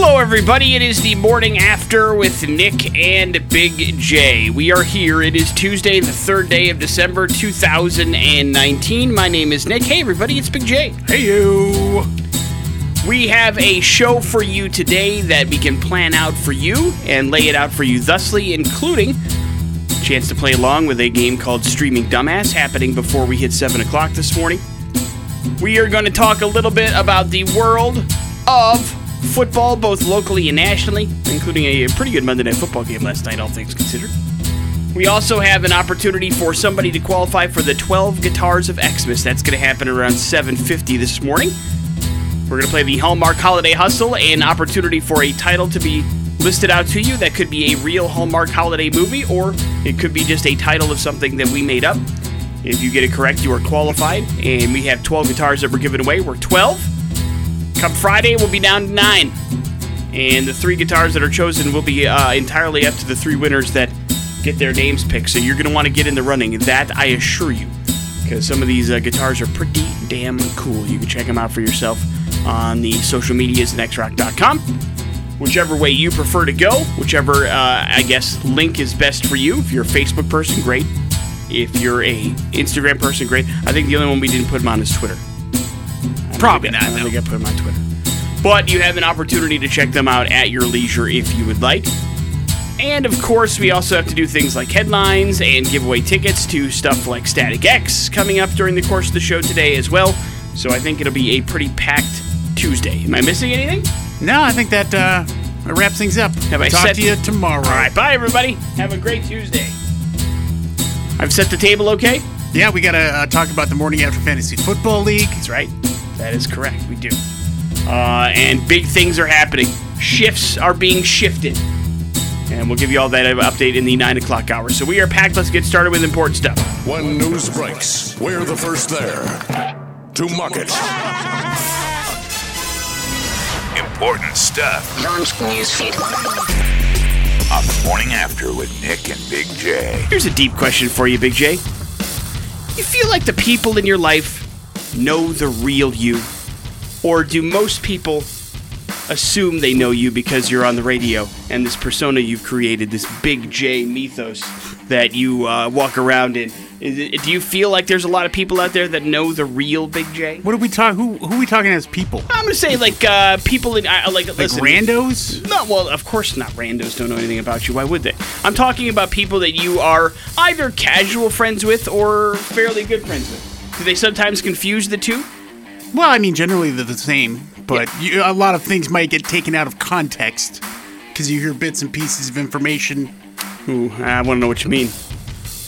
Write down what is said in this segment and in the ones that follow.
Hello, everybody. It is the morning after with Nick and Big J. We are here. It is Tuesday, the third day of December 2019. My name is Nick. Hey, everybody, it's Big J. Hey, you. We have a show for you today that we can plan out for you and lay it out for you thusly, including a chance to play along with a game called Streaming Dumbass happening before we hit 7 o'clock this morning. We are going to talk a little bit about the world of football, both locally and nationally, including a pretty good Monday Night Football game last night, all things considered. We also have an opportunity for somebody to qualify for the 12 Guitars of Xmas. That's going to happen around 7:50 this morning. We're going to play the Hallmark Holiday Hustle, an opportunity for a title to be listed out to you that could be a real Hallmark holiday movie, or it could be just a title of something that we made up. If you get it correct, you are qualified, and we have 12 guitars that we're giving away. We're 12. Come Friday, we'll be down to nine. And the three guitars that are chosen will be uh, entirely up to the three winners that get their names picked. So you're going to want to get in the running. That I assure you. Because some of these uh, guitars are pretty damn cool. You can check them out for yourself on the social medias at xrock.com. Whichever way you prefer to go, whichever, uh, I guess, link is best for you. If you're a Facebook person, great. If you're a Instagram person, great. I think the only one we didn't put them on is Twitter. Probably I not. No. think I put them on Twitter. But you have an opportunity to check them out at your leisure if you would like. And of course, we also have to do things like headlines and give away tickets to stuff like Static X coming up during the course of the show today as well. So I think it'll be a pretty packed Tuesday. Am I missing anything? No, I think that uh, wraps things up. Have I Talk set- to you tomorrow. All right, bye everybody. Have a great Tuesday. I've set the table okay? Yeah, we got to uh, talk about the Morning After Fantasy Football League. That's right. That is correct. We do. Uh, and big things are happening. Shifts are being shifted. And we'll give you all that update in the 9 o'clock hour. So we are packed. Let's get started with important stuff. When news breaks, we're the first there to mock it. Important stuff Launch newsfeed. on the morning after with Nick and Big J. Here's a deep question for you, Big J. You feel like the people in your life know the real you? Or do most people assume they know you because you're on the radio and this persona you've created, this Big J mythos that you uh, walk around in? It, do you feel like there's a lot of people out there that know the real Big J? What are we talking? Who who are we talking as people? I'm gonna say like uh, people in uh, like Like listen, randos? No, well, of course not. Randos don't know anything about you. Why would they? I'm talking about people that you are either casual friends with or fairly good friends with. Do they sometimes confuse the two? Well, I mean, generally they're the same, but you, a lot of things might get taken out of context because you hear bits and pieces of information. Ooh, I want to know what you mean.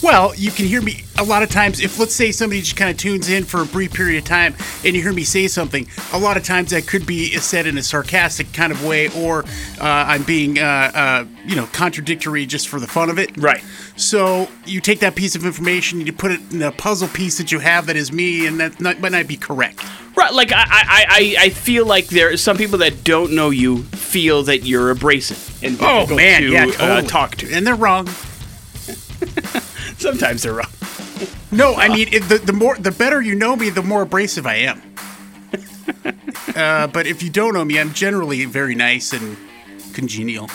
Well, you can hear me a lot of times. If let's say somebody just kind of tunes in for a brief period of time and you hear me say something, a lot of times that could be said in a sarcastic kind of way, or uh, I'm being, uh, uh, you know, contradictory just for the fun of it. Right. So you take that piece of information, you put it in a puzzle piece that you have that is me, and that not, might not be correct. Right, like I, I, I, feel like there are some people that don't know you feel that you're abrasive and difficult to uh, talk to. and they're wrong. Sometimes they're wrong. No, I mean it, the the more the better you know me, the more abrasive I am. uh, but if you don't know me, I'm generally very nice and congenial.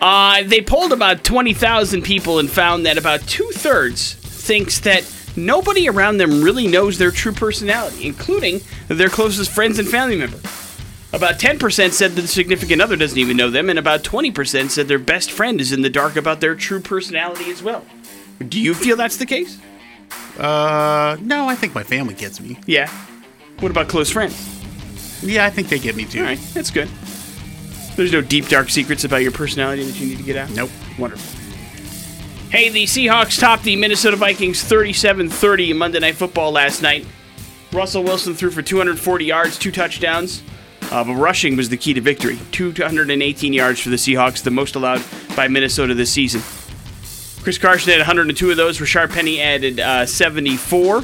Uh, they polled about 20,000 people and found that about two thirds thinks that nobody around them really knows their true personality, including their closest friends and family member. About 10% said that the significant other doesn't even know them, and about 20% said their best friend is in the dark about their true personality as well. Do you feel that's the case? Uh, no, I think my family gets me. Yeah. What about close friends? Yeah, I think they get me too. All right, that's good. There's no deep, dark secrets about your personality that you need to get out? Nope. Wonderful. Hey, the Seahawks topped the Minnesota Vikings 37 30 in Monday Night Football last night. Russell Wilson threw for 240 yards, two touchdowns. Uh, but rushing was the key to victory. 218 yards for the Seahawks, the most allowed by Minnesota this season. Chris Carson had 102 of those. Rashard Penny added uh, 74.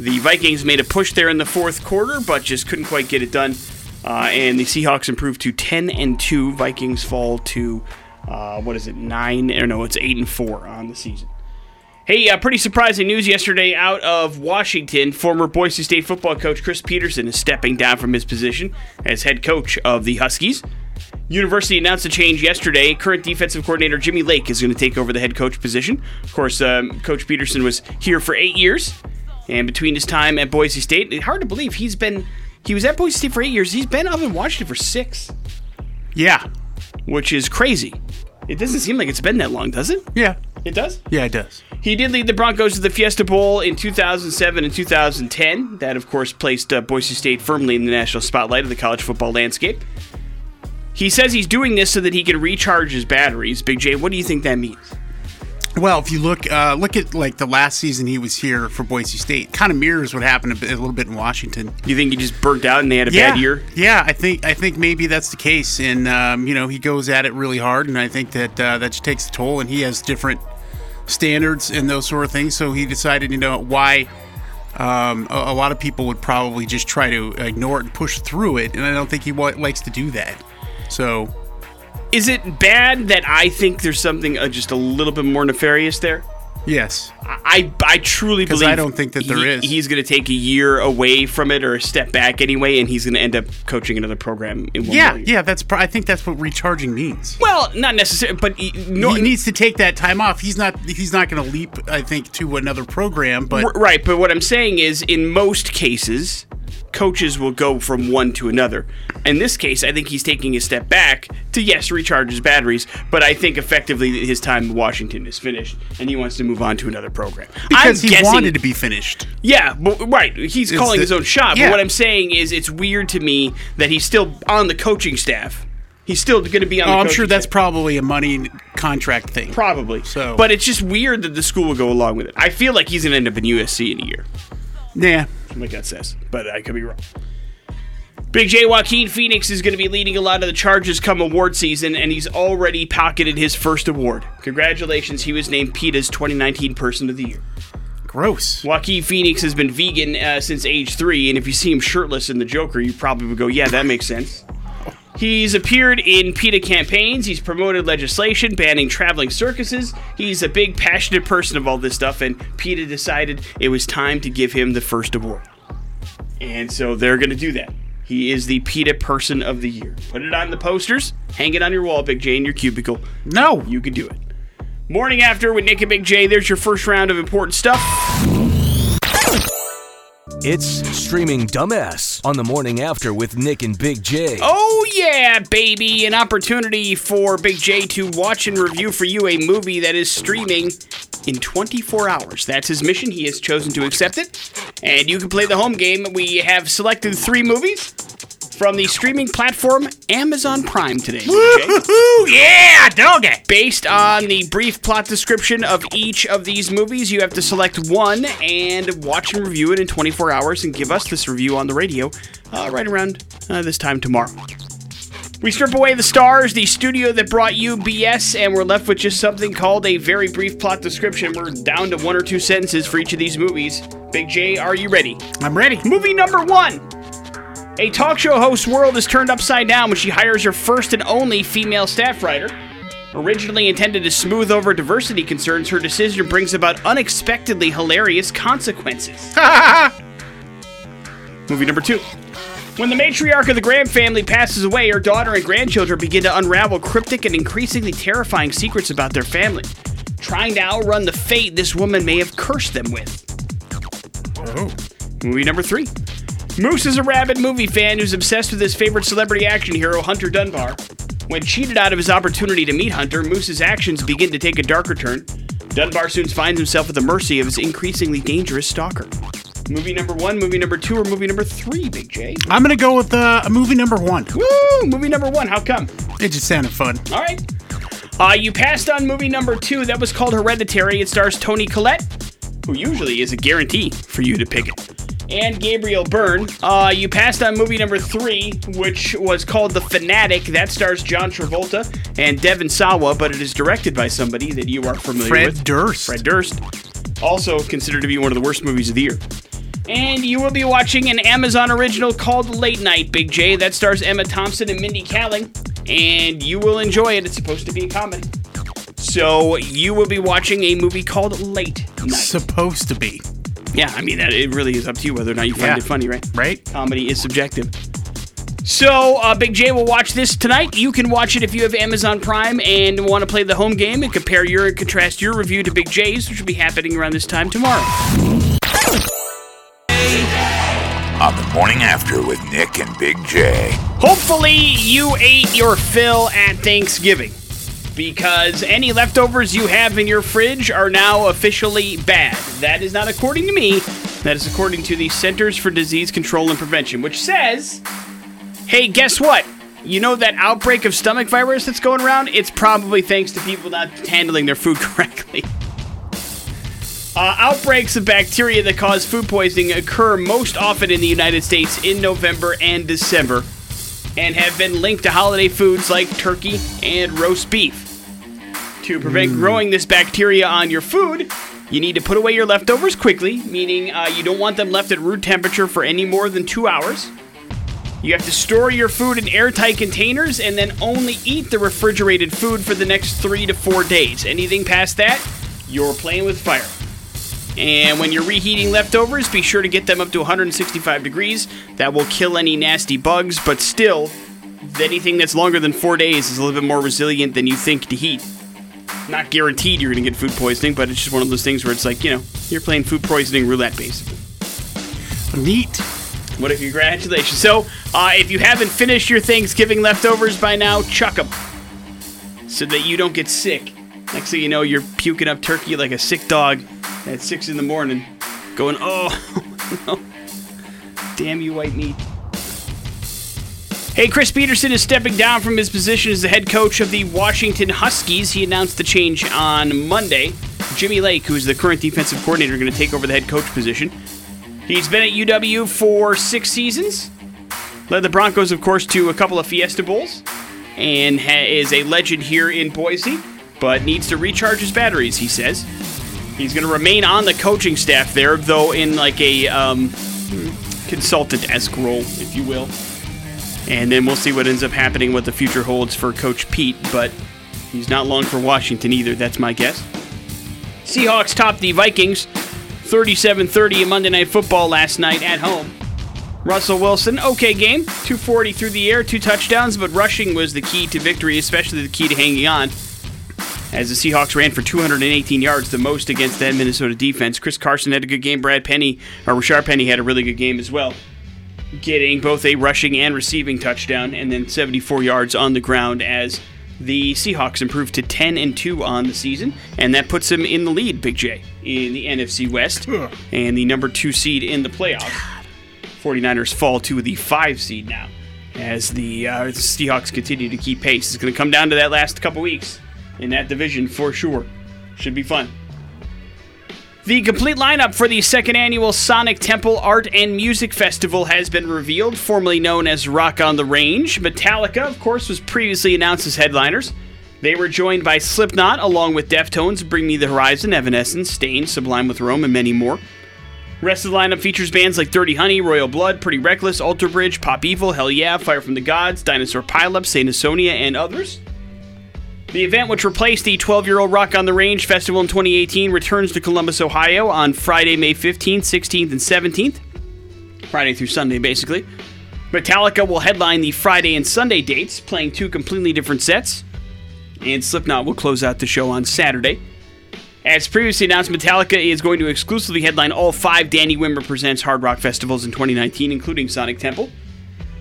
The Vikings made a push there in the fourth quarter, but just couldn't quite get it done. Uh, and the Seahawks improved to 10 and 2. Vikings fall to uh, what is it? Nine or no? It's eight and four on the season. Hey, uh, pretty surprising news yesterday out of Washington. Former Boise State football coach Chris Petersen is stepping down from his position as head coach of the Huskies. University announced a change yesterday. Current defensive coordinator Jimmy Lake is going to take over the head coach position. Of course, um, Coach Petersen was here for eight years, and between his time at Boise State, it's hard to believe he's been he was at Boise State for eight years. He's been up in Washington for six, Yeah. which is crazy. It doesn't seem like it's been that long, does it? Yeah. It does. Yeah, it does. He did lead the Broncos to the Fiesta Bowl in 2007 and 2010. That, of course, placed uh, Boise State firmly in the national spotlight of the college football landscape. He says he's doing this so that he can recharge his batteries. Big J, what do you think that means? Well, if you look uh, look at like the last season he was here for Boise State, kind of mirrors what happened a, bit, a little bit in Washington. You think he just burnt out and they had a yeah, bad year? Yeah, I think I think maybe that's the case, and um, you know he goes at it really hard, and I think that uh, that just takes a toll, and he has different standards and those sort of things. So he decided, you know, why um, a, a lot of people would probably just try to ignore it and push through it, and I don't think he wa- likes to do that. So Is it bad that I think there's something uh, just a little bit more nefarious there? yes, I I truly believe I don't think that there he- is. He's going to take a year away from it or a step back anyway, and he's going to end up coaching another program in one yeah, yeah, that's I think that's what recharging means. Well, not necessarily, but he, no, he needs to take that time off. He's not. He's not going to leap. I think to another program, but right. But what I'm saying is, in most cases, coaches will go from one to another. In this case, I think he's taking a step back to yes, recharge his batteries. But I think effectively his time in Washington is finished, and he wants to move on to another program. because I'm he guessing- wanted to be finished. Yeah, but, right. He's It's calling the- his own shot. yeah. But what I'm saying is, it's weird to me that he's still on the coaching staff. He's still going to be on. Oh, I'm sure that's probably a money contract thing. probably So- But it's just weird that the school will go along with it. I feel like he's going to end up in USC in a year. Nah. my gut says, but I could be wrong. Big J Joaquin Phoenix is going to be leading a lot of the charges come award season, and he's already pocketed his first award. Congratulations, he was named PETA's 2019 Person of the Year. Gross. Joaquin Phoenix has been vegan uh, since age three, and if you see him shirtless in The Joker, you probably would go, yeah, that makes sense. He's appeared in PETA campaigns. He's promoted legislation banning traveling circuses. He's a big, passionate person of all this stuff, and PETA decided it was time to give him the first award. And so they're going to do that. He is the PETA Person of the Year. Put it on the posters, hang it on your wall, Big J, in your cubicle. No. You can do it. Morning after with Nick and Big J. There's your first round of important stuff. It's Streaming Dumbass on the morning after with Nick and Big J. Oh, yeah, baby. An opportunity for Big J to watch and review for you a movie that is streaming in 24 hours. That's his mission. He has chosen to accept it. And you can play the home game. We have selected three movies from the streaming platform Amazon Prime today. J. Ooh, yeah, doggy. Based on the brief plot description of each of these movies, you have to select one and watch and review it in 24 hours and give us this review on the radio uh, right around uh, this time tomorrow. We strip away the stars, the studio that brought you BS, and we're left with just something called a very brief plot description. We're down to one or two sentences for each of these movies. Big J, are you ready? I'm ready. Movie number one. A talk show host's world is turned upside down when she hires her first and only female staff writer. Originally intended to smooth over diversity concerns, her decision brings about unexpectedly hilarious consequences. Movie number two. When the matriarch of the Graham family passes away, her daughter and grandchildren begin to unravel cryptic and increasingly terrifying secrets about their family, trying to outrun the fate this woman may have cursed them with. Oh. Movie number three. Moose is a rabid movie fan who's obsessed with his favorite celebrity action hero, Hunter Dunbar. When cheated out of his opportunity to meet Hunter, Moose's actions begin to take a darker turn. Dunbar soon finds himself at the mercy of his increasingly dangerous stalker. Movie number one, movie number two, or movie number three, Big J? I'm gonna go with uh, movie number one. Woo! Movie number one, how come? It just sounded fun. All right. Uh, you passed on movie number two. That was called Hereditary. It stars Toni Collette, who usually is a guarantee for you to pick it, and Gabriel Byrne. Uh, you passed on movie number three, which was called The Fanatic. That stars John Travolta and Devon Sawa, but it is directed by somebody that you are familiar Fred with. Fred Durst. Fred Durst. Also considered to be one of the worst movies of the year. And you will be watching an Amazon original called Late Night, Big J. That stars Emma Thompson and Mindy Kaling. And you will enjoy it. It's supposed to be a comedy. So you will be watching a movie called Late Night. Supposed to be, Yeah, I mean, that, it really is up to you whether or not you find Yeah. it funny, right? right? Comedy is subjective. So, uh, Big J will watch this tonight. You can watch it if you have Amazon Prime and want to play the home game and compare your and contrast your review to Big J's, which will be happening around this time tomorrow. On the morning after with Nick and Big J. Hopefully, you ate your fill at Thanksgiving because any leftovers you have in your fridge are now officially bad. That is not according to me, that is according to the Centers for Disease Control and Prevention, which says hey, guess what? You know that outbreak of stomach virus that's going around? It's probably thanks to people not handling their food correctly. Uh, outbreaks of bacteria that cause food poisoning occur most often in the United States in November and December and have been linked to holiday foods like turkey and roast beef. To prevent growing this bacteria on your food, you need to put away your leftovers quickly, meaning uh, you don't want them left at room temperature for any more than two hours. You have to store your food in airtight containers and then only eat the refrigerated food for the next three to four days. Anything past that, you're playing with fire. And when you're reheating leftovers, be sure to get them up to 165 degrees. That will kill any nasty bugs, but still, anything that's longer than four days is a little bit more resilient than you think to heat. Not guaranteed you're going to get food poisoning, but it's just one of those things where it's like, you know, you're playing food poisoning roulette basically. Neat. What if you? congratulations? So, uh, if you haven't finished your Thanksgiving leftovers by now, chuck them so that you don't get sick. Next thing you know, you're puking up turkey like a sick dog at six in the morning, going, "Oh, no. damn you, white meat." Hey, Chris Petersen is stepping down from his position as the head coach of the Washington Huskies. He announced the change on Monday. Jimmy Lake, who is the current defensive coordinator, going to take over the head coach position. He's been at UW for six seasons. Led the Broncos, of course, to a couple of Fiesta Bowls, and ha- is a legend here in Boise, but needs to recharge his batteries. He says he's going to remain on the coaching staff there, though in like a um, consultant-esque role, if you will. And then we'll see what ends up happening, what the future holds for Coach Pete. But he's not long for Washington either. That's my guess. Seahawks topped the Vikings 37-30 in Monday Night Football last night at home. Russell Wilson, okay game, 240 through the air, two touchdowns, but rushing was the key to victory, especially the key to hanging on. As the Seahawks ran for 218 yards, the most against that Minnesota defense. Chris Carson had a good game. Brad Penny, or Rashard Penny, had a really good game as well, getting both a rushing and receiving touchdown, and then 74 yards on the ground as the Seahawks improved to 10 and 2 on the season, and that puts them in the lead, Big J, in the NFC West, and the number two seed in the playoffs. 49ers fall to the five seed now as the uh, Seahawks continue to keep pace. It's going to come down to that last couple weeks in that division for sure. Should be fun. The complete lineup for the second annual Sonic Temple Art and Music Festival has been revealed, formerly known as Rock on the Range. Metallica, of course, was previously announced as headliners. They were joined by Slipknot, along with Deftones, Bring Me the Horizon, Evanescence, Staind, Sublime with Rome, and many more. Rest of the lineup features bands like Dirty Honey, Royal Blood, Pretty Reckless, Alter Bridge, Pop Evil, Hell Yeah, Fire from the Gods, Dinosaur Pileup, Saint Asonia, and others. The event, which replaced the 12 year old Rock on the Range Festival in 2018, returns to Columbus, Ohio on Friday, May 15th, 16th, and 17th. Friday through Sunday, basically. Metallica will headline the Friday and Sunday dates, playing two completely different sets. And Slipknot will close out the show on Saturday. As previously announced, Metallica is going to exclusively headline all five Danny Wimmer Presents Hard Rock Festivals in 2019, including Sonic Temple.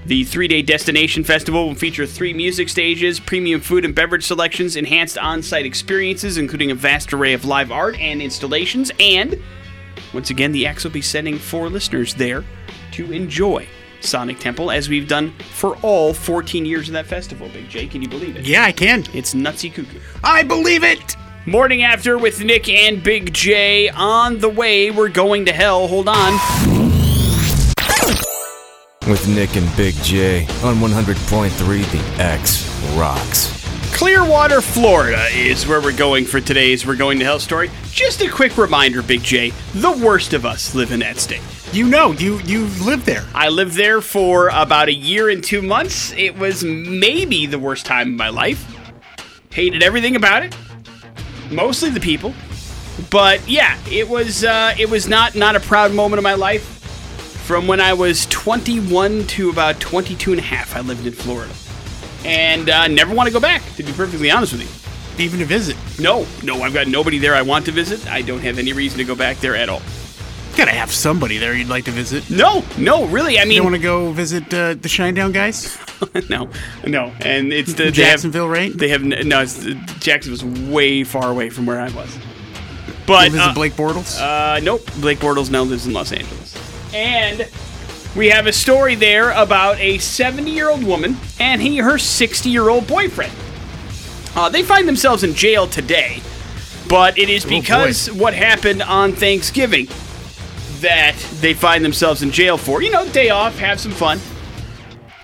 The three day destination festival will feature three music stages, premium food and beverage selections, enhanced on site experiences, including a vast array of live art and installations, and once again, the X will be sending four listeners there to enjoy Sonic Temple, as we've done for all 14 years of that festival. Big J, can you believe it? Yeah, I can. It's nutsy cuckoo. I believe it. Morning after with Nick and Big J on the way. We're going to hell. Hold on. With Nick and Big J on 100.3 The X Rocks. Clearwater, Florida is where we're going for today's We're Going to Hell story. Just a quick reminder, Big J, the worst of us live in that state. You know, you you live there. I lived there for about a year and two months. It was maybe the worst time of my life. Hated everything about it. Mostly the people. But yeah, it was uh, it was not not a proud moment of my life From when I was 21 to about 22 and a half, I lived in Florida. And uh, never want to go back, to be perfectly honest with you. Even to visit. No, no, I've got nobody there I want to visit. I don't have any reason to go back there at all. Gotta have somebody there you'd like to visit. No, no, really. I mean, You want to go visit uh, the Shinedown guys? no, no. And it's the they have- Jacksonville, right? They have no. It's, Jacksonville's way far away from where I was. But Go visit uh, Blake Bortles? Uh, nope. Blake Bortles now lives in Los Angeles. And we have a story there about a 70 year old woman and he, her 60 year old boyfriend. Uh, they find themselves in jail today, but it is Oh, because what happened on Thanksgiving that they find themselves in jail for. You know, day off, have some fun.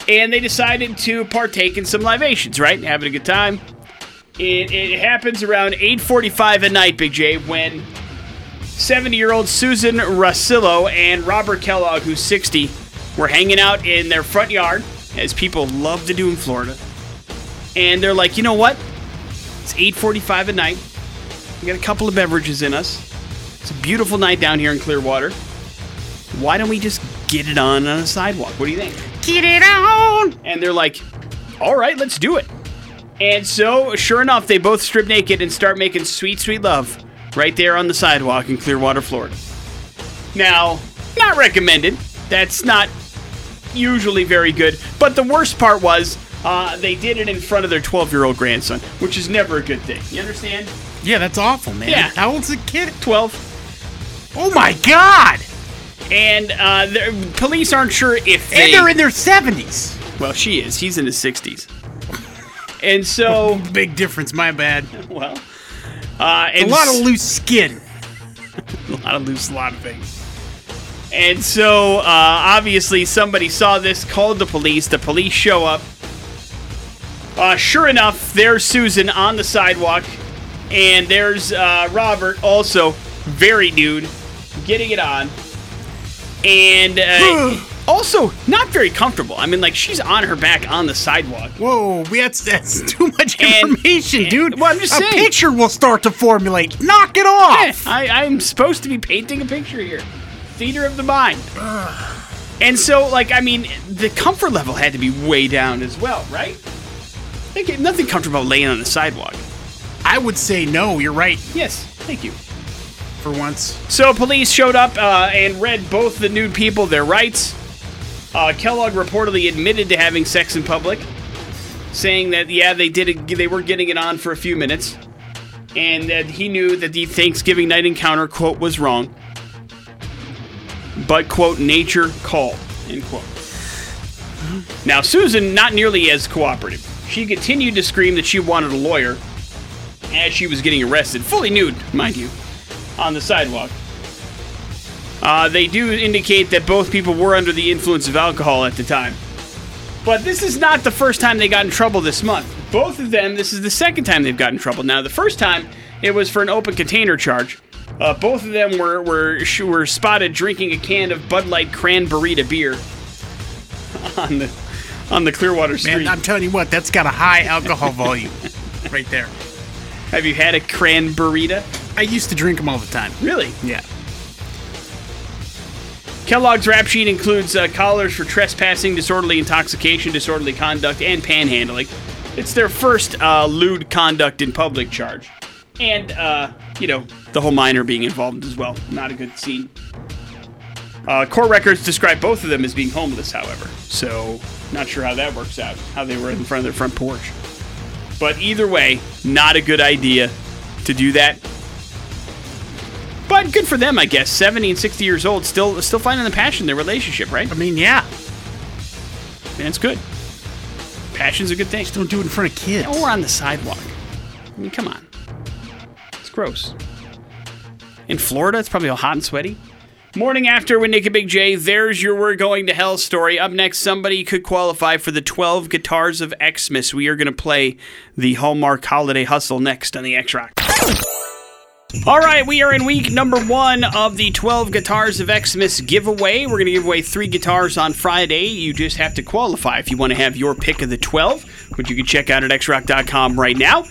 And they decided to partake in some libations, right? Having a good time. It, it happens around 8:45 at night, Big J, when 70-year-old Susan Rosillo and Robert Kellogg, who's 60, were hanging out in their front yard, as people love to do in Florida. And they're like, you know what? It's 8:45 at night. We got a couple of beverages in us. It's a beautiful night down here in Clearwater. Why don't we just get it on on a sidewalk? What do you think? Get it on! And they're like, all right, let's do it. And so, sure enough, they both strip naked and start making sweet, sweet love right there on the sidewalk in Clearwater, Florida. Now, not recommended. That's not usually very good. But the worst part was uh, they did it in front of their 12 year old grandson, which is never a good thing. You understand? Yeah, that's awful, man. Yeah. How old's the kid? 12. Oh my god! And uh, the police aren't sure if they. And they're in their 70s. well, she is. He's in his 60s. And so, Big difference, my bad. well. Uh, and A lot of loose skin. a lot of loose, a lot of things. And so, uh, obviously, somebody saw this, called the police. The police show up. Uh, sure enough, there's Susan on the sidewalk, and there's uh, Robert, also very nude, getting it on, and uh, also not very comfortable. I mean, like she's on her back on the sidewalk. Whoa, that's, that's too much information, and- dude. well, I'm just a saying. picture will start to formulate. Knock it off! I, I'm supposed to be painting a picture here. Theater of the mind. And so, like, I mean, the comfort level had to be way down as well, right? Like, nothing comfortable about laying on the sidewalk. I would say no, you're right, Yes, thank you. for once. So, police showed up uh, and read both the nude people their rights. Uh, Kellogg reportedly admitted to having sex in public, saying that yeah, they did it, they were getting it on for a few minutes, and that he knew that the Thanksgiving night encounter quote was wrong, but quote nature called end quote. Now, Susan not nearly as cooperative. She continued to scream that she wanted a lawyer as she was getting arrested, fully nude, mind you on the sidewalk. Uh, they do indicate that both people were under the influence of alcohol at the time. But this is not the first time they got in trouble this month. Both of them, this is the second time they've gotten in trouble. Now, the first time, it was for an open container charge. Uh, both of them were, were, were spotted drinking a can of Bud Light Cranberry beer on the, on the Clearwater Street. Man, I'm telling you what, that's got a high alcohol volume right there. Have you had a Cranberry? I used to drink them all the time. Really? Yeah. Kellogg's rap sheet includes uh, collars for trespassing, disorderly intoxication, disorderly conduct, and panhandling. It's their first uh, lewd conduct in public charge. And, uh, you know, the whole minor being involved as well. Not a good scene. Uh, court records describe both of them as being homeless, however. So, not sure how that works out, how they were in front of their front porch. But either way, not a good idea to do that. But good for them, I guess. 70 and 60 years old, still still finding the passion in their relationship, right? I mean, yeah. And it's good. Passion's a good thing. Just don't do it in front of kids. Or on the sidewalk. I mean, come on. It's gross. In Florida, it's probably all hot and sweaty. Morning after with Nick and Big J, there's your We're Going to Hell story. Up next, somebody could qualify for the 12 Guitars of Xmas. We are going to play the Hallmark Holiday Hustle next on the X Rock. All right, we are in week number one of the 12 Guitars of Xmas giveaway. We're going to give away three guitars on Friday. You just have to qualify if you want to have your pick of the 12, which you can check out at xrock.com right now.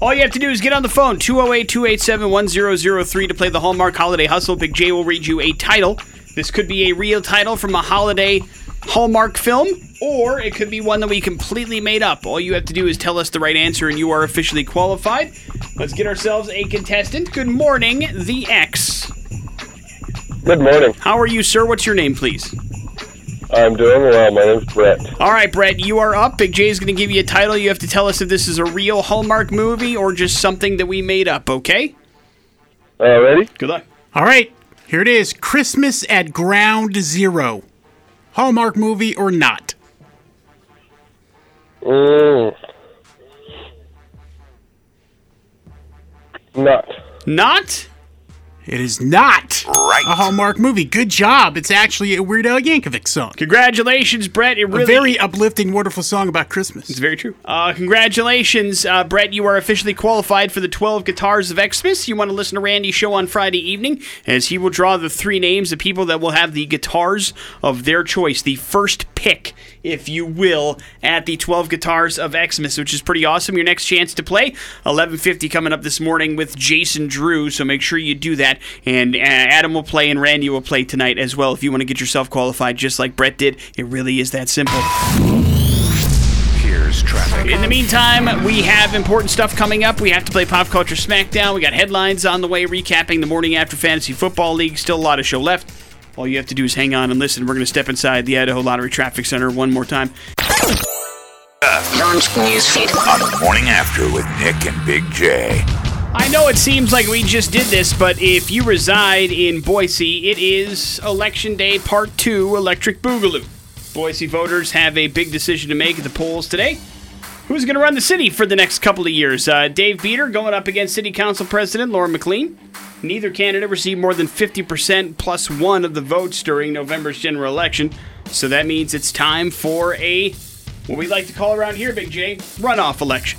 All you have to do is get on the phone, 208 287 1003, to play the Hallmark Holiday Hustle. Big J will read you a title. This could be a real title from a holiday Hallmark film, or it could be one that we completely made up. All you have to do is tell us the right answer, and you are officially qualified. Let's get ourselves a contestant. Good morning, the X. Good morning. How are you, sir? What's your name, please? I'm doing well. My name's Brett. All right, Brett, you are up. Big J is going to give you a title. You have to tell us if this is a real Hallmark movie or just something that we made up, okay? Uh, ready? Good luck. All right, here it is Christmas at Ground Zero. Hallmark movie or not? Mm. Not. Not? It is not Right. a Hallmark movie. Good job. It's actually a Weird Al Yankovic song. Congratulations, Brett. It A very uplifting, wonderful song about Christmas. It's very true. Uh, congratulations, uh, Brett. You are officially qualified for the 12 Guitars of Xmas. You want to listen to Randy's show on Friday evening as he will draw the three names of people that will have the guitars of their choice. The first pick, if you will, at the 12 Guitars of Xmas, which is pretty awesome. Your next chance to play, 1150 coming up this morning with Jason Drew. So make sure you do that. And uh, Adam will play and Randy will play tonight as well if you want to get yourself qualified just like Brett did. It really is that simple. Here's traffic. In the meantime, we have important stuff coming up. We have to play Pop Culture Smackdown. We got headlines on the way, recapping the morning after Fantasy Football League. Still a lot of show left. All you have to do is hang on and listen. We're going to step inside the Idaho Lottery Traffic Center one more time. Launch newsfeed on the morning after with Nick and Big J. I know it seems like we just did this, but if you reside in Boise, it is Election Day Part 2 Electric Boogaloo. Boise voters have a big decision to make at the polls today. Who's going to run the city for the next couple of years? Uh, Dave Bieter going up against City Council President Laura McLean. Neither candidate received more than 50% plus one of the votes during November's general election. So that means it's time for a, what we like to call around here, Big J, runoff election.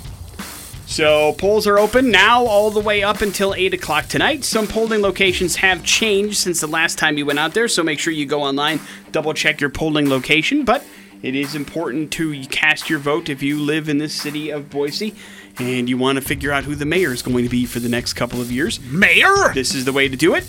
So polls are open now all the way up until 8 o'clock tonight. Some polling locations have changed since the last time you went out there, so make sure you go online, double check your polling location. But it is important to cast your vote if you live in the city of Boise and you want to figure out who the mayor is going to be for the next couple of years. Mayor? This is the way to do it.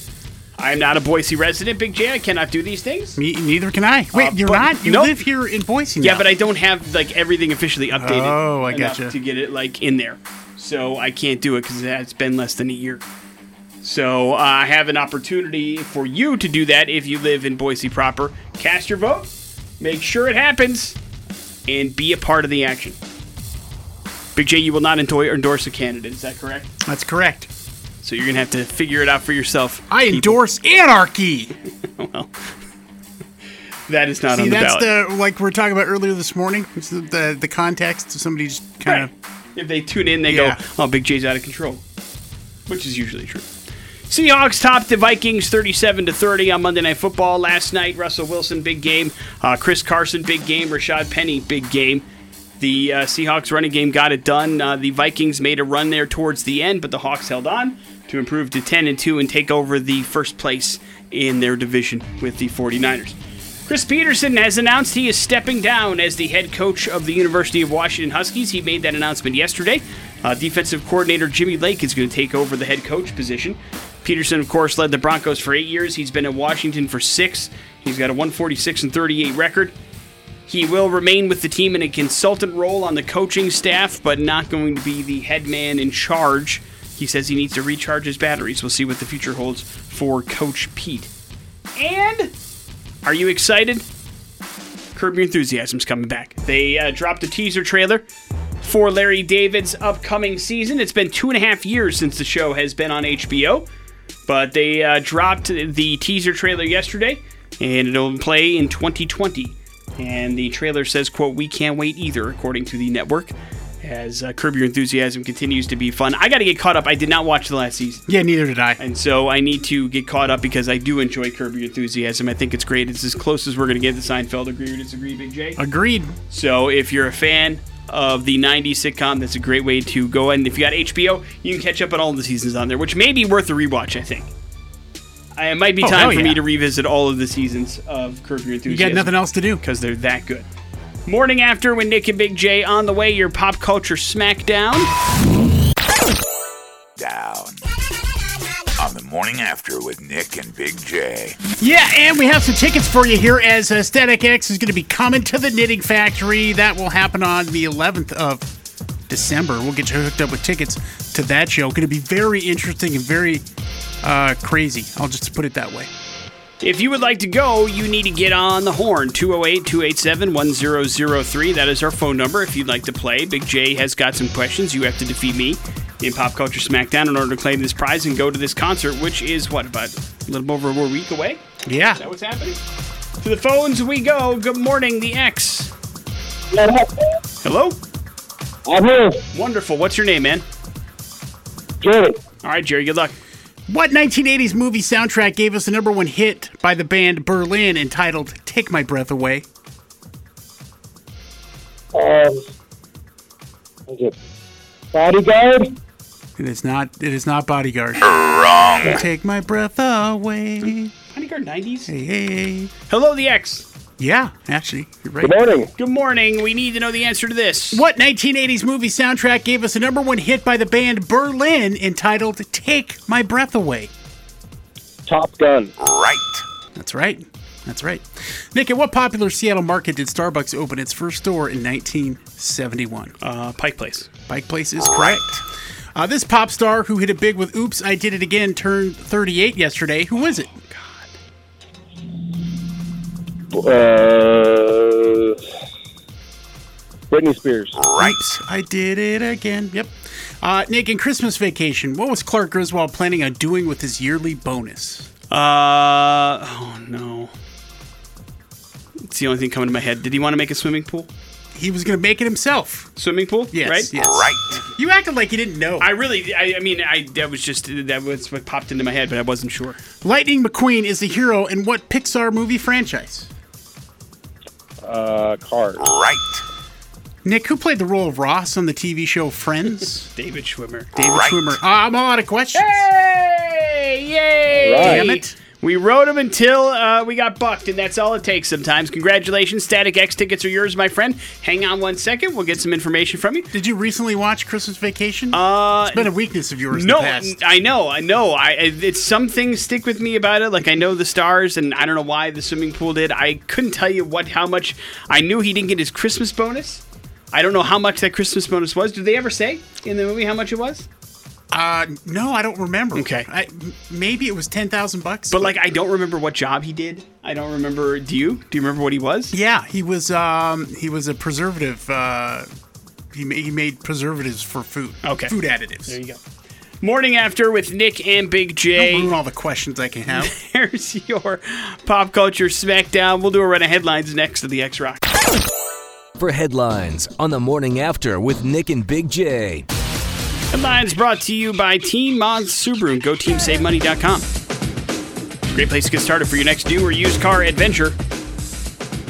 I am not a Boise resident, Big J. I cannot do these things. Me, neither can I. Wait, Uh, you're not? You nope. live here in Boise Yeah, but I don't have like everything officially updated. Oh, I gotcha. To get it like in there, so I can't do it because it's been less than a year. So uh, I have an opportunity for you to do that if you live in Boise proper. Cast your vote, make sure it happens, and be a part of the action. Big J, you will not endorse a candidate. Is that correct? That's correct. So you're gonna have to figure it out for yourself. I people. endorse anarchy. That is not See, on the that's ballot. the like we were talking about earlier this morning. It's the the, the context. Somebody just kind Right. of If they tune in, they Yeah. go, "Oh, Big J's out of control," which is usually true. Seahawks topped the Vikings 37 to 30 on Monday Night Football last night. Russell Wilson, big game. Uh, Chris Carson, big game. Rashaad Penny, big game. The uh, Seahawks running game got it done. Uh, the Vikings made a run there towards the end, but the Hawks held on to improve to 10 and 2 and take over the first place in their division with the 49ers. Chris Petersen has announced he is stepping down as the head coach of the University of Washington Huskies. He made that announcement yesterday. Uh, defensive coordinator Jimmy Lake is going to take over the head coach position. Petersen, of course, led the Broncos for eight years. He's been in Washington for six. He's got a 146 and 38 record. He will remain with the team in a consultant role on the coaching staff, but not going to be the head man in charge. He says he needs to recharge his batteries. We'll see what the future holds for Coach Pete. And are you excited? Curb Your Enthusiasm's coming back. They uh, dropped a teaser trailer for Larry David's upcoming season. It's been two and a half years since the show has been on HBO, but they uh, dropped the teaser trailer yesterday, and it'll play in 2020. And the trailer says, "quote We can't wait either," according to the network. As uh, Curb Your Enthusiasm continues to be fun, I got to get caught up. I did not watch the last season. yeah. Neither did I. And so I need to get caught up because I do enjoy Curb Your Enthusiasm. I think it's great. It's as close as we're going to get to Seinfeld. Agree or disagree, Big J? Agreed. So if you're a fan of the 90s sitcom, that's a great way to go. And if you got HBO, you can catch up on all the seasons on there, which may be worth a rewatch, I think. It might be Oh, time for yeah. me to revisit all of the seasons of Curb Your Enthusiasm. You got nothing else to do. Because they're that good. Morning after with Nick and Big J on the way, your pop culture smackdown. Down. on the morning after with Nick and Big J. Yeah, and we have some tickets for you here as uh, Static X is going to be coming to the Knitting Factory. That will happen on the 11th of December. We'll get you hooked up with tickets to that show. Going to be very interesting and very uh, crazy. I'll just put it that way. If you would like to go, you need to get on the horn 208 287 1003. That is our phone number if you'd like to play. Big J has got some questions. You have to defeat me in Pop Culture Smackdown in order to claim this prize and go to this concert, which is what, about a little over a week away? Yeah. Is that what's happening? To the phones we go. Good morning, the X. Hello? I'm here. Wonderful. What's your name, man? Jerry. All right, Jerry, good luck. What 1980s movie soundtrack gave us the number one hit by the band Berlin entitled Take My Breath Away? Um, is it Bodyguard? It is not. It is not Bodyguard. Wrong. Take my breath away. Bodyguard 90s? Hey, hey. Hello, the X. Yeah, actually, you're right. Good morning. Good morning. We need to know the answer to this. What 1980s movie soundtrack gave us a number one hit by the band Berlin entitled Take My Breath Away? Top Gun. Right. That's right. That's right. Nick, at what popular Seattle market did Starbucks open its first store in 1971? Uh, Pike Place. Pike Place is correct. Uh, this pop star who hit it big with Oops, I Did It Again turned 38 yesterday. Who is it? Uh, Britney Spears. Right. I Did It Again. Yep. Uh, Nick, in Christmas vacation, what was Clark Griswold planning on doing with his yearly bonus? Uh, oh no. It's the only thing coming to my head. Did he want to make a swimming pool? He was going to make it himself. Swimming pool? Yes. Right? Yes. Right. You acted like you didn't know. I really, I, I mean, I that was just that was what popped into my head, but I wasn't sure. Lightning McQueen is the hero in what Pixar movie franchise? Uh, Cars. Right. Nick, who played the role of Ross on the TV show Friends? David Schwimmer. David Right. Schwimmer. Uh, I'm all out of questions. Hey! Yay! Right. Damn it. We rode them until uh, we got bucked, and that's all it takes sometimes. Congratulations. Static X tickets are yours, my friend. Hang on one second. We'll get some information from you. Did you recently watch Christmas Vacation? Uh, it's been a weakness of yours no, in the past. I know, I know. I it's some things stick with me about it. Like I know the stars, and I don't know why the swimming pool did. I couldn't tell you what how much. I knew he didn't get his Christmas bonus. I don't know how much that Christmas bonus was. Did they ever say in the movie how much it was? Uh, no, I don't remember. Okay. I, m- maybe it was ten thousand bucks. But like, I don't remember what job he did. I don't remember. Do you? Do you remember what he was? yeah, he was. Um, he was a preservative. Uh, he ma- he made preservatives for food. Okay. Food additives. There you go. Morning after with Nick and Big Don't J. ruin all the questions I can have. Here's your pop culture smackdown. We'll do a run of headlines next to the X Rock. For headlines on the morning after with Nick and Big J. Headlines brought to you by Team Mods Subaru and GoTeamSaveMoney.com. Great place to get started for your next new or used car adventure.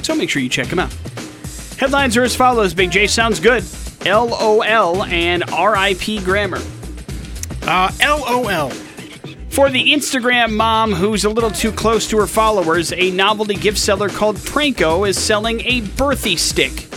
So make sure you check them out. Headlines are as follows Big J sounds good. LOL and RIP grammar. Uh, LOL. For the Instagram mom who's a little too close to her followers, a novelty gift seller called Pranko is selling a birthday stick.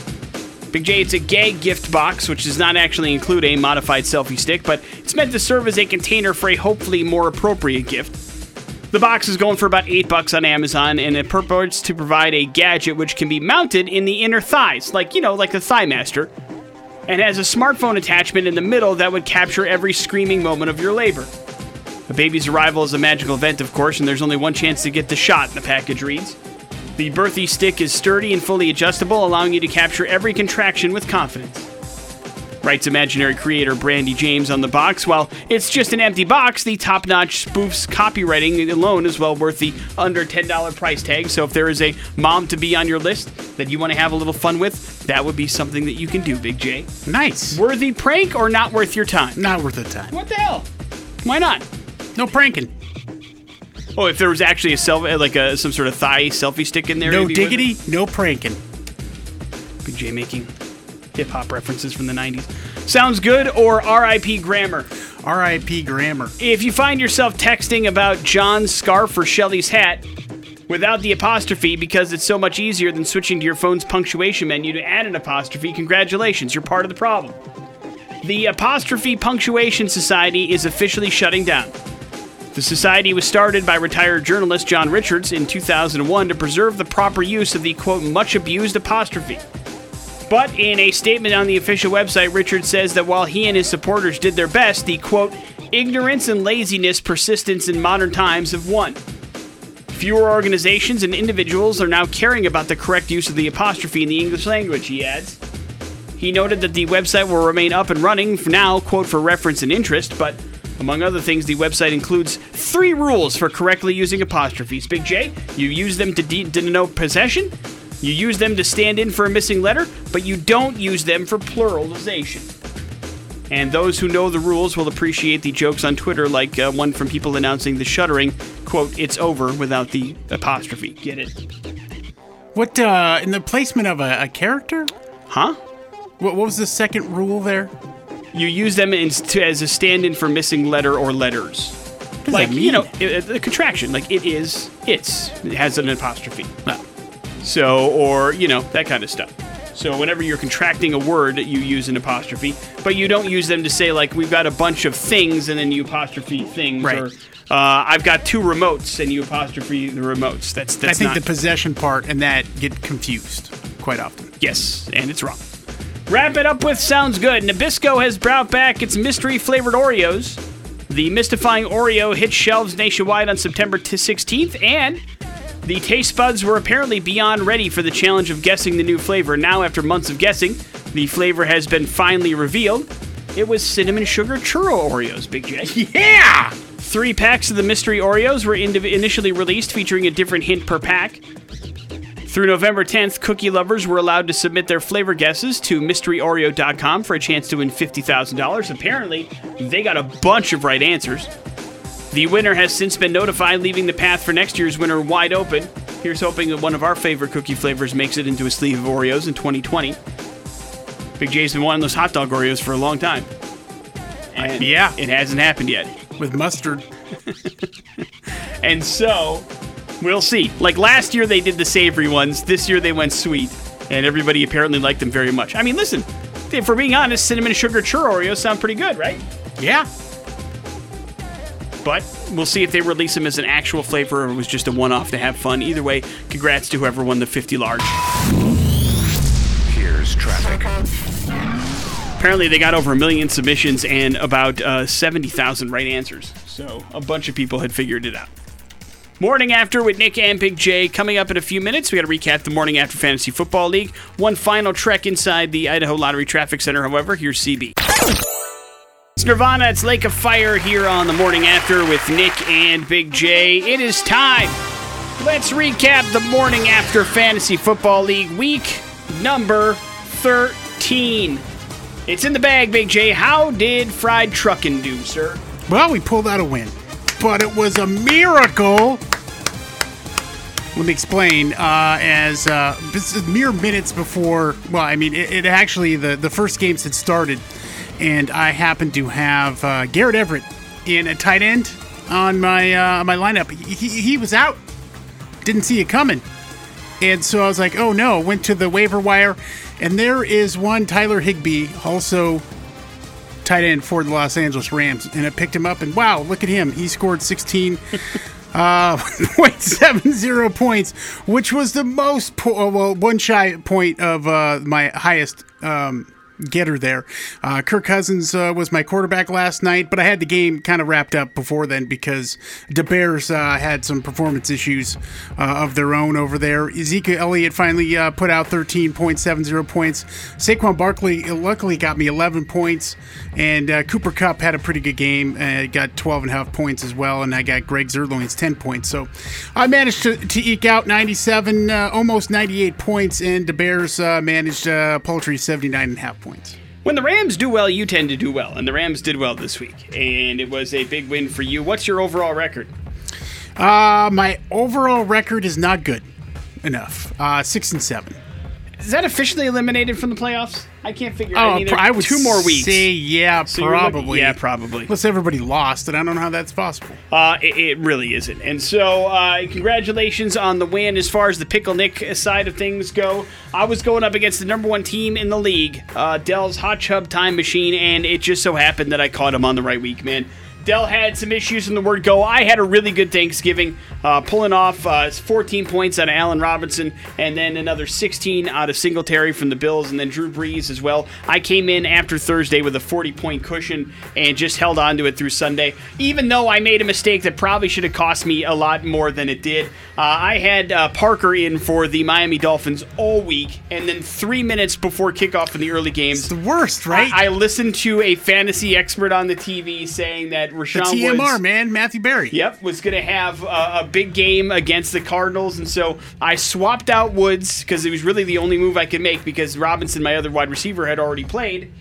Big J, it's a gag gift box, which does not actually include a modified selfie stick, but it's meant to serve as a container for a hopefully more appropriate gift. The box is going for about 8 bucks on Amazon, and it purports to provide a gadget which can be mounted in the inner thighs, like, you know, like the Thigh Master, and has a smartphone attachment in the middle that would capture every screaming moment of your labor. A baby's arrival is a magical event, of course, and there's only one chance to get the shot, the package reads. The birthday stick is sturdy and fully adjustable, allowing you to capture every contraction with confidence. Writes imaginary creator Brandy James on the box. While it's just an empty box, the top notch spoof's copywriting alone is well worth the under $10 price tag. So if there is a mom to be on your list that you want to have a little fun with, that would be something that you can do, Big J. Nice. Worthy prank or not worth your time? Not worth the time. What the hell? Why not? No pranking. Oh, if there was actually a self, like a some sort of thigh selfie stick in there. No it'd be worth it? diggity. No pranking. Big J making hip hop references from the 90s. Sounds good or RIP grammar? R.I.P. Grammar. If you find yourself texting about John's scarf or Shelly's hat without the apostrophe because it's so much easier than switching to your phone's punctuation menu to add an apostrophe, congratulations, you're part of the problem. The Apostrophe Punctuation Society is officially shutting down. The society was started by retired journalist John Richards in 2001 to preserve the proper use of the quote much abused apostrophe. But in a statement on the official website, Richards says that while he and his supporters did their best, the quote ignorance and laziness persistence in modern times have won. Fewer organizations and individuals are now caring about the correct use of the apostrophe in the English language, he adds. He noted that the website will remain up and running for now, quote, for reference and interest, but among other things, the website includes three rules for correctly using apostrophes. Big J, you use them to, de- denote possession, you use them to stand in for a missing letter, but you don't use them for pluralization. And those who know the rules will appreciate the jokes on Twitter, like uh, one from people announcing the shuttering, quote, it's over without the apostrophe. Get it? What uh, in the placement of a, a character? Huh? What, what was the second rule there? You use them in, to, as a stand in for missing letter or letters. Like, you know, the contraction. Like, it is, it's. It has an apostrophe. So, or, you know, that kind of stuff. So, whenever you're contracting a word, you use an apostrophe, but you don't use them to say, like, we've got a bunch of things and then you apostrophe things. Right. Or, uh, I've got two remotes and you apostrophe the remotes. That's, that's I think not, the possession part and that get confused quite often. Yes, and it's wrong. Wrap it up with sounds good. Nabisco has brought back its mystery flavored Oreos. The mystifying Oreo hit shelves nationwide on September 16th, and the taste buds were apparently beyond ready for the challenge of guessing the new flavor. Now, after months of guessing, the flavor has been finally revealed. It was cinnamon sugar churro Oreos, Big J. Yeah! Three packs of the mystery Oreos were indiv- initially released, featuring a different hint per pack. Through November 10th, cookie lovers were allowed to submit their flavor guesses to mysteryoreo.com for a chance to win $50,000. Apparently, they got a bunch of right answers. The winner has since been notified, leaving the path for next year's winner wide open. Here's hoping that one of our favorite cookie flavors makes it into a sleeve of Oreos in 2020. Big J's been wanting those hot dog Oreos for a long time. And yeah. It hasn't happened yet. With mustard. And so, we'll see. Like last year, they did the savory ones. This year, they went sweet. And everybody apparently liked them very much. I mean, listen, if we're being honest, cinnamon sugar churro Oreos sound pretty good, right? Yeah. But we'll see if they release them as an actual flavor or it was just a one off to have fun. Either way, congrats to whoever won the 50 large. Here's traffic. Apparently, they got over a million submissions and about uh, 70,000 right answers. So, a bunch of people had figured it out. Morning After with Nick and Big J coming up in a few minutes. We got to recap the Morning After Fantasy Football League. One final trek inside the Idaho Lottery Traffic Center, however. Here's CB. It's Nirvana, it's Lake of Fire here on the Morning After with Nick and Big J. It is time. Let's recap the Morning After Fantasy Football League week number 13. It's in the bag, Big J. How did Fried Truckin' do, sir? Well, we pulled out a win, but it was a miracle. Let me explain. Uh, as uh, this is mere minutes before, well, I mean, it, it actually the the first games had started, and I happened to have uh, Garrett Everett in a tight end on my uh, my lineup. He, he, he was out. Didn't see it coming. And so I was like, oh no, went to the waiver wire, and there is one Tyler Higbee, also tight end for the Los Angeles Rams, and I picked him up, and wow, look at him. He scored 16. Uh, 0.70 points, which was the most, po- well, one shy point of uh, my highest um, getter there. Uh, Kirk Cousins uh, was my quarterback last night, but I had the game kind of wrapped up before then because the Bears uh, had some performance issues uh, of their own over there. Ezekiel Elliott finally uh, put out 13.70 points. Saquon Barkley uh, luckily got me 11 points, and Cooper Kupp had a pretty good game. Uh, got 12 and a half points as well, and I got Greg Zuerlein's 10 points. So I managed to, to eke out 97, uh, almost 98 points, and the Bears managed uh, paltry 79 and a half points. When the Rams do well, you tend to do well, and the Rams did well this week, and it was a big win for you. What's your overall record? Uh, my overall record is not good enough. Uh, six and seven. Is that officially eliminated from the playoffs? I can't figure. Oh, I mean, pr- I would two more weeks. Say yeah, So probably. yeah, probably. Unless everybody lost, and I don't know how that's possible. Uh, it, it really isn't. And so, uh, congratulations on the win as far as the Pickle Nick side of things go. I was going up against the number one team in the league, uh, Dell's Hot Chub Time Machine, and it just so happened that I caught him on the right week, man. Dell had some issues in the word go. I had a really good Thanksgiving, uh, pulling off uh, 14 points out of Allen Robinson, and then another 16 out of Singletary from the Bills, and then Drew Brees as well. I came in after Thursday with a 40 point cushion and just held on to it through Sunday, even though I made a mistake that probably should have cost me a lot more than it did. Uh, I had uh, Parker in for the Miami Dolphins all week, and then three minutes before kickoff in the early games, It's the worst, right? I, I listened to a fantasy expert on the TV saying that the Rashawn TMR, Woods, man, Matthew Berry. Yep, was going to have a, a big game against the Cardinals, and so I swapped out Woods because it was really the only move I could make because Robinson, my other wide receiver, had already played.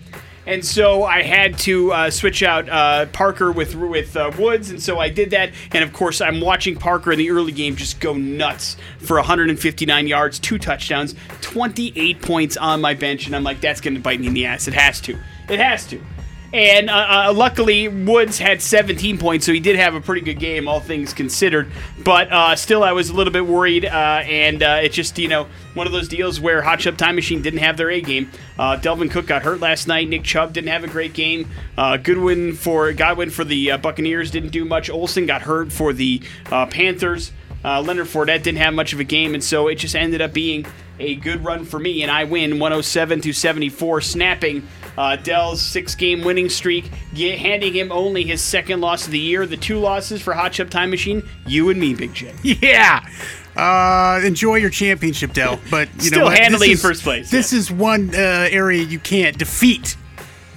And so I had to uh, switch out uh, Parker with with uh, Woods, and so I did that. And of course, I'm watching Parker in the early game just go nuts for 159 yards, two touchdowns, 28 points on my bench, and I'm like, that's going to bite me in the ass. It has to. It has to. And uh, uh, luckily, Woods had 17 points, so he did have a pretty good game, all things considered. But uh, still, I was a little bit worried, uh, and uh, it's just, you know, one of those deals where Hot Chub Time Machine didn't have their A game. Uh, Dalvin Cook got hurt last night. Nick Chubb didn't have a great game. Goodwin for Godwin for the Buccaneers didn't do much. Olsen got hurt for the Panthers. Leonard Fournette didn't have much of a game, and so it just ended up being a good run for me, and I win 107 to 74, snapping uh, Dell's six-game winning streak, get, handing him only his second loss of the year. The two losses for Hot Chip Time Machine, you and me, Big J. Yeah. Uh, enjoy your championship, Dell. But you Still know what? handily This in first place, This yeah. is one uh, area you can't defeat.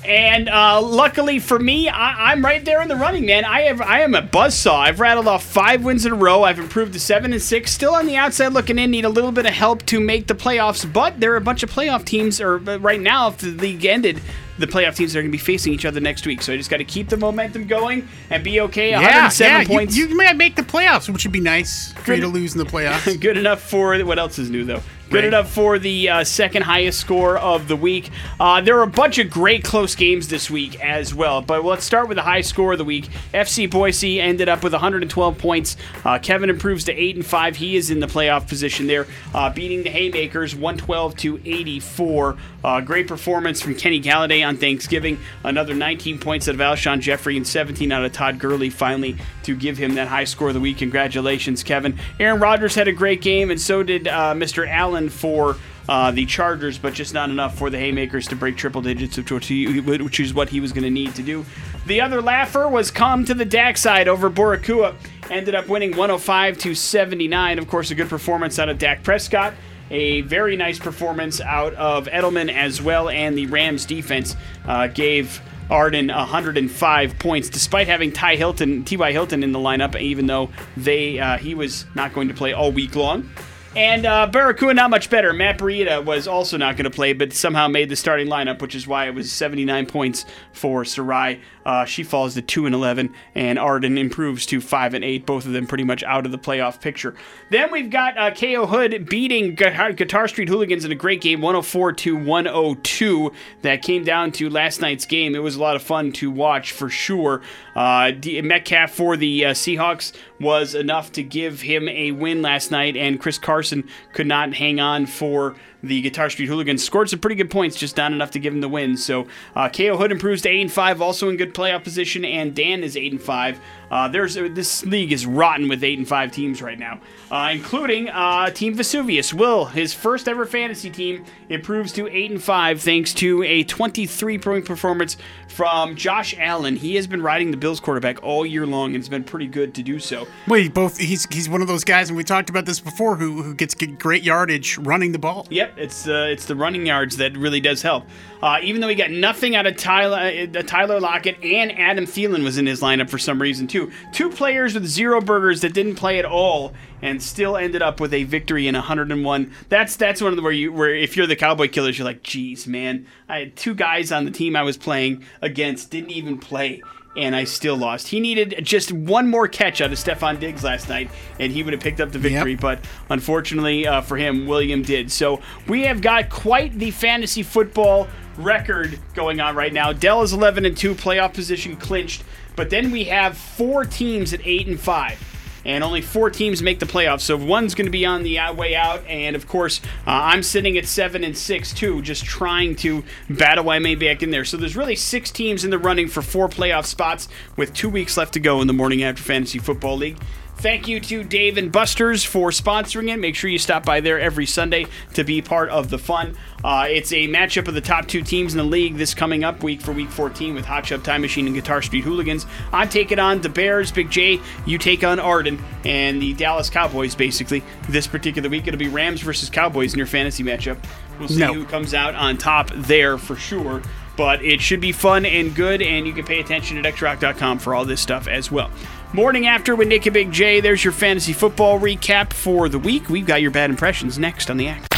And uh, luckily for me, I, I'm right there in the running, man. I have I am a buzzsaw. I've rattled off five wins in a row. I've improved to seven and six. Still on the outside looking in. Need a little bit of help to make the playoffs. But there are a bunch of playoff teams, or uh, right now, if the league ended, the playoff teams are going to be facing each other next week. So I just got to keep the momentum going and be okay. Yeah, 107 yeah. you- points. You, might make the playoffs, which would be nice for you to lose in the playoffs. Good enough for what else is new though. Good enough for the uh, second highest score of the week. Uh, there are a bunch of great close games this week as well. But let's start with the high score of the week. FC Boise ended up with 112 points. Uh, Kevin improves to eight and five. He is in the playoff position there, uh, beating the Haymakers 112 to 84. Uh, great performance from Kenny Golladay on Thanksgiving. Another 19 points out of Alshon Jeffery and 17 out of Todd Gurley finally to give him that high score of the week. Congratulations, Kevin. Aaron Rodgers had a great game, and so did uh, Mr. Allen for. Uh, the Chargers, but just not enough for the Haymakers to break triple digits, which is what he was going to need to do. The other laugher was come to the Dak side over Barracuda. Ended up winning 105 to 79. Of course, a good performance out of Dak Prescott. A very nice performance out of Edelman as well, and the Rams defense uh, gave Arden 105 points, despite having Ty Hilton, T.Y. Hilton in the lineup, even though they uh, he was not going to play all week long. And uh, Barracuda not much better. Matt Breida was also not going to play, but somehow made the starting lineup, which is why it was 79 points for Sarai. Uh, she falls to 2 and 11, and Arden improves to 5 and 8. Both of them pretty much out of the playoff picture. Then we've got uh, KO Hood beating Guitar, Street Hooligans in a great game, 104 to 102. That came down to last night's game. It was a lot of fun to watch for sure. Uh, D- Metcalf for the uh, Seahawks was enough to give him a win last night, and Chris Carson could not hang on for the Guitar Street Hooligans. Scored some pretty good points, just not enough to give him the win. So uh, KO Hood improves to eight and five, also in good playoff position, and Dan is eight and five. Uh, there's this league is rotten with eight and five teams right now, uh, including uh, Team Vesuvius. Will his first ever fantasy team improves to eight and five thanks to a 23 point performance from Josh Allen. He has been riding the Bills quarterback all year long, and it's been pretty good to do so. Wait, both he's he's one of those guys, and we talked about this before, who who gets great yardage running the ball. Yep, it's uh, it's the running yards that really does help. Uh, even though he got nothing out of Tyler, uh, Tyler Lockett and Adam Thielen was in his lineup for some reason too. Two players with zero burgers that didn't play at all and still ended up with a victory in 101. That's that's one of the where you where if you're the Cowboy Killers, you're like, geez, man, I had two guys on the team I was playing against didn't even play. And I still lost. He needed just one more catch out of Stefon Diggs last night, and he would have picked up the victory. Yep. But unfortunately uh, for him, William did. So we have got quite the fantasy football record going on right now. Dell is 11 and 2, playoff position clinched. But then we have four teams at 8 and 5. And only four teams make the playoffs. So one's going to be on the out- way out, and of course, uh, I'm sitting at seven and six too, just trying to battle my way back in there. So there's really six teams in the running for four playoff spots with two weeks left to go in the morning after fantasy football league. Thank you to Dave and Buster's for sponsoring it. Make sure you stop by there every Sunday to be part of the fun. Uh, it's a matchup of the top two teams in the league this coming up week for week 14 with Hot Shot Time Machine and Guitar Street Hooligans. I'm taking on the Bears, Big J. You take on Arden and the Dallas Cowboys, basically. This particular week, it'll be Rams versus Cowboys in your fantasy matchup. We'll see No. who comes out on top there for sure. But it should be fun and good, and you can pay attention at xrock.com for all this stuff as well. Morning after with Nick and Big J, there's your fantasy football recap for the week. We've got your bad impressions next on the act.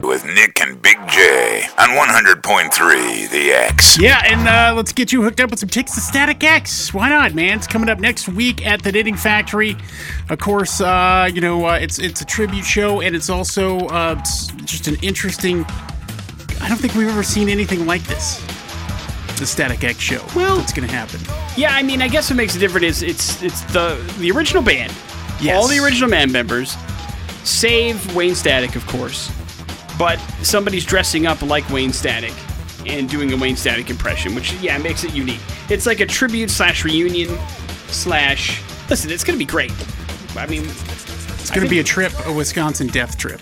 With Nick and Big J on 100.3 The X. Yeah, and uh, let's get you hooked up with some tickets to Static X. Why not, man? It's coming up next week at the Knitting Factory. Of course, uh, you know uh, it's it's a tribute show, and it's also uh, just an interesting. I don't think we've ever seen anything like this. The Static X show. Well- it's going to happen. Yeah, I mean, I guess what makes it different is it's it's the the original band, Yes. all the original band members, save Wayne Static, of course, but somebody's dressing up like Wayne Static and doing a Wayne Static impression, which yeah makes it unique. It's like a tribute slash reunion slash. Listen, it's gonna be great. I mean, It's going to be a trip, a Wisconsin death trip.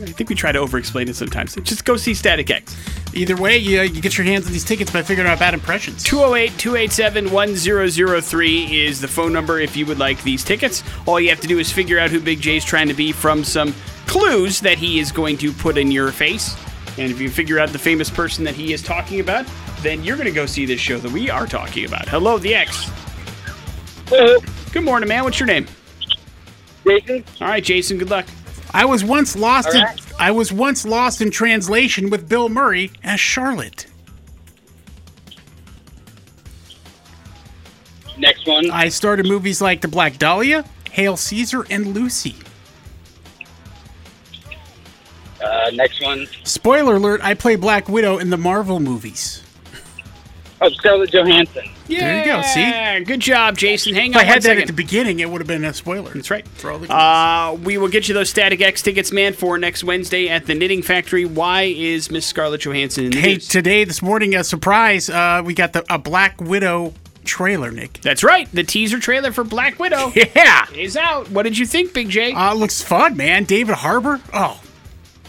I think we try to over-explain it sometimes. Just go see Static X. Either way, you, you get your hands on these tickets by figuring out bad impressions. 208 287 1003 is the phone number if you would like these tickets. All you have to do is figure out who Big J's trying to be from some clues that he is going to put in your face. And if you figure out the famous person that he is talking about, then you're going to go see this show that we are talking about. Hello, the X. Hello, Good morning, man. What's your name? Jason. All right, Jason, good luck. I was once lost All in right. I was once lost in translation with Bill Murray as Charlotte. Next one. I started movies like The Black Dahlia, Hail Caesar, and Lucy. Uh, next one. Spoiler alert, I play Black Widow in the Marvel movies. Oh, Scarlett Johansson. There you go, see? Yeah, Good job, Jason. Hang If on If I had one that second. at the beginning, it would have been a spoiler. That's right. For all the Uh, we will get you those Static X tickets, man, for next Wednesday at the Knitting Factory. Why is Miss Scarlett Johansson in the Hey, news? today, this morning, a surprise. Uh, we got the a Black Widow trailer, Nick. That's right. The teaser trailer for Black Widow Yeah. is out. What did you think, Big J? Uh, looks fun, man. David Harbour. Oh,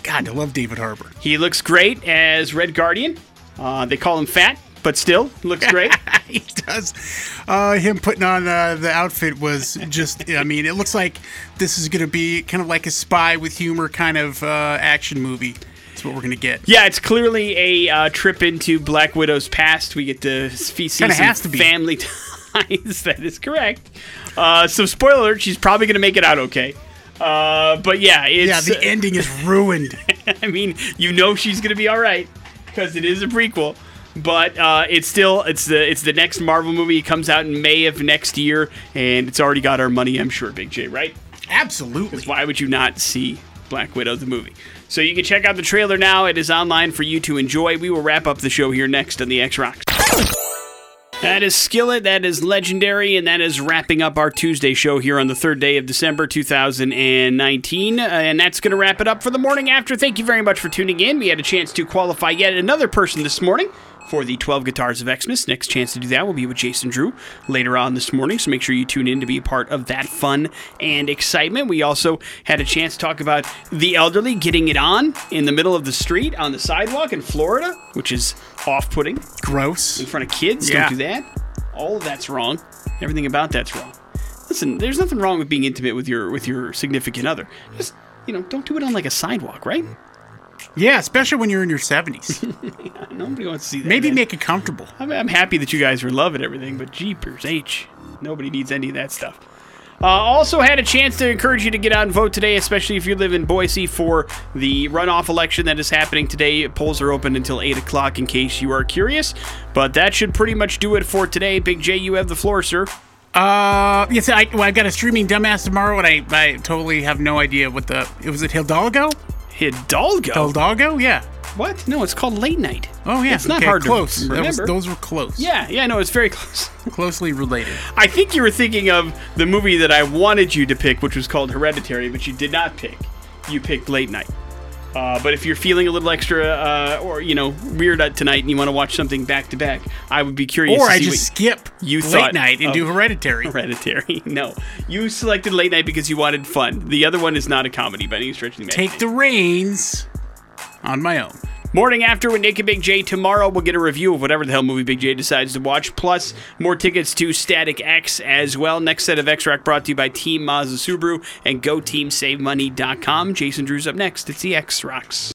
God, I love David Harbour. he looks great as Red Guardian. Uh, they call him fat, but still looks great. he does. Uh, him putting on uh, the outfit was just, I mean, it looks like this is going to be kind of like a spy with humor kind of uh, action movie. That's what we're going to get. yeah, it's clearly a uh, trip into Black Widow's past. We get to see some to family ties. that is correct. Uh, so, spoiler alert, she's probably going to make it out okay. Uh, but yeah, it's, Yeah, the ending is ruined. I mean, you know she's gonna be all right because it is a prequel. But uh, it's still it's the it's the next Marvel movie. It comes out in May of next year, and it's already got our money. I'm sure, Big J. Right? Absolutely. Why would you not see Black Widow the movie? So you can check out the trailer now. It is online for you to enjoy. We will wrap up the show here next on the X Rocks. That is Skillet, that is legendary, and that is wrapping up our Tuesday show here on the third day of December 2019. Uh, and that's going to wrap it up for the morning after. Thank you very much for tuning in. We had a chance to qualify yet another person this morning for the 12 Guitars of Xmas. Next chance to do that will be with Jason Drew later on this morning, so make sure you tune in to be a part of that fun and excitement. We also had a chance to talk about the elderly getting it on in the middle of the street on the sidewalk in Florida, which is off putting Gross. in front of kids. Yeah. Don't do that. All of that's wrong. Everything about that's wrong. Listen, there's nothing wrong with being intimate with your with your significant other. Just you know, don't do it on like a sidewalk, right? Yeah, especially when you're in your 70s. Nobody wants to see that. Maybe man. make it comfortable. I'm, I'm happy that you guys are loving everything, but jeepers, H. Nobody needs any of that stuff. Uh, also had a chance to encourage you to get out and vote today, especially if you live in Boise for the runoff election that is happening today. Polls are open until 8 o'clock in case you are curious. But that should pretty much do it for today. Big J, you have the floor, sir. Uh, yes, I, well, I got a streaming dumbass tomorrow, and I, I totally have no idea what the. It was it Hidalgo? Hidalgo. Hidalgo? Yeah. What? No, it's called Late Night. Oh yeah, It's not okay, hard close. to That was- those were close. Yeah, yeah, no, it's very close. closely related. I think you were thinking of the movie that I wanted you to pick, which was called Hereditary, but you did not pick. You picked Late Night. Uh, but if you're feeling a little extra, uh, or you know, weird tonight, and you want to watch something back to back, I would be curious. Or to I see just skip you late night and do Hereditary. Hereditary. No, you selected Late Night because you wanted fun. The other one is not a comedy by any stretch of the Take the reins on my own. Morning after with Nick and Big J. Tomorrow we'll get a review of whatever the hell movie Big J decides to watch, plus more tickets to Static X as well. Next set of X Rock brought to you by Team Mazda Subaru and GoTeamSaveMoney.com. Jason Drew's up next. It's the X Rocks.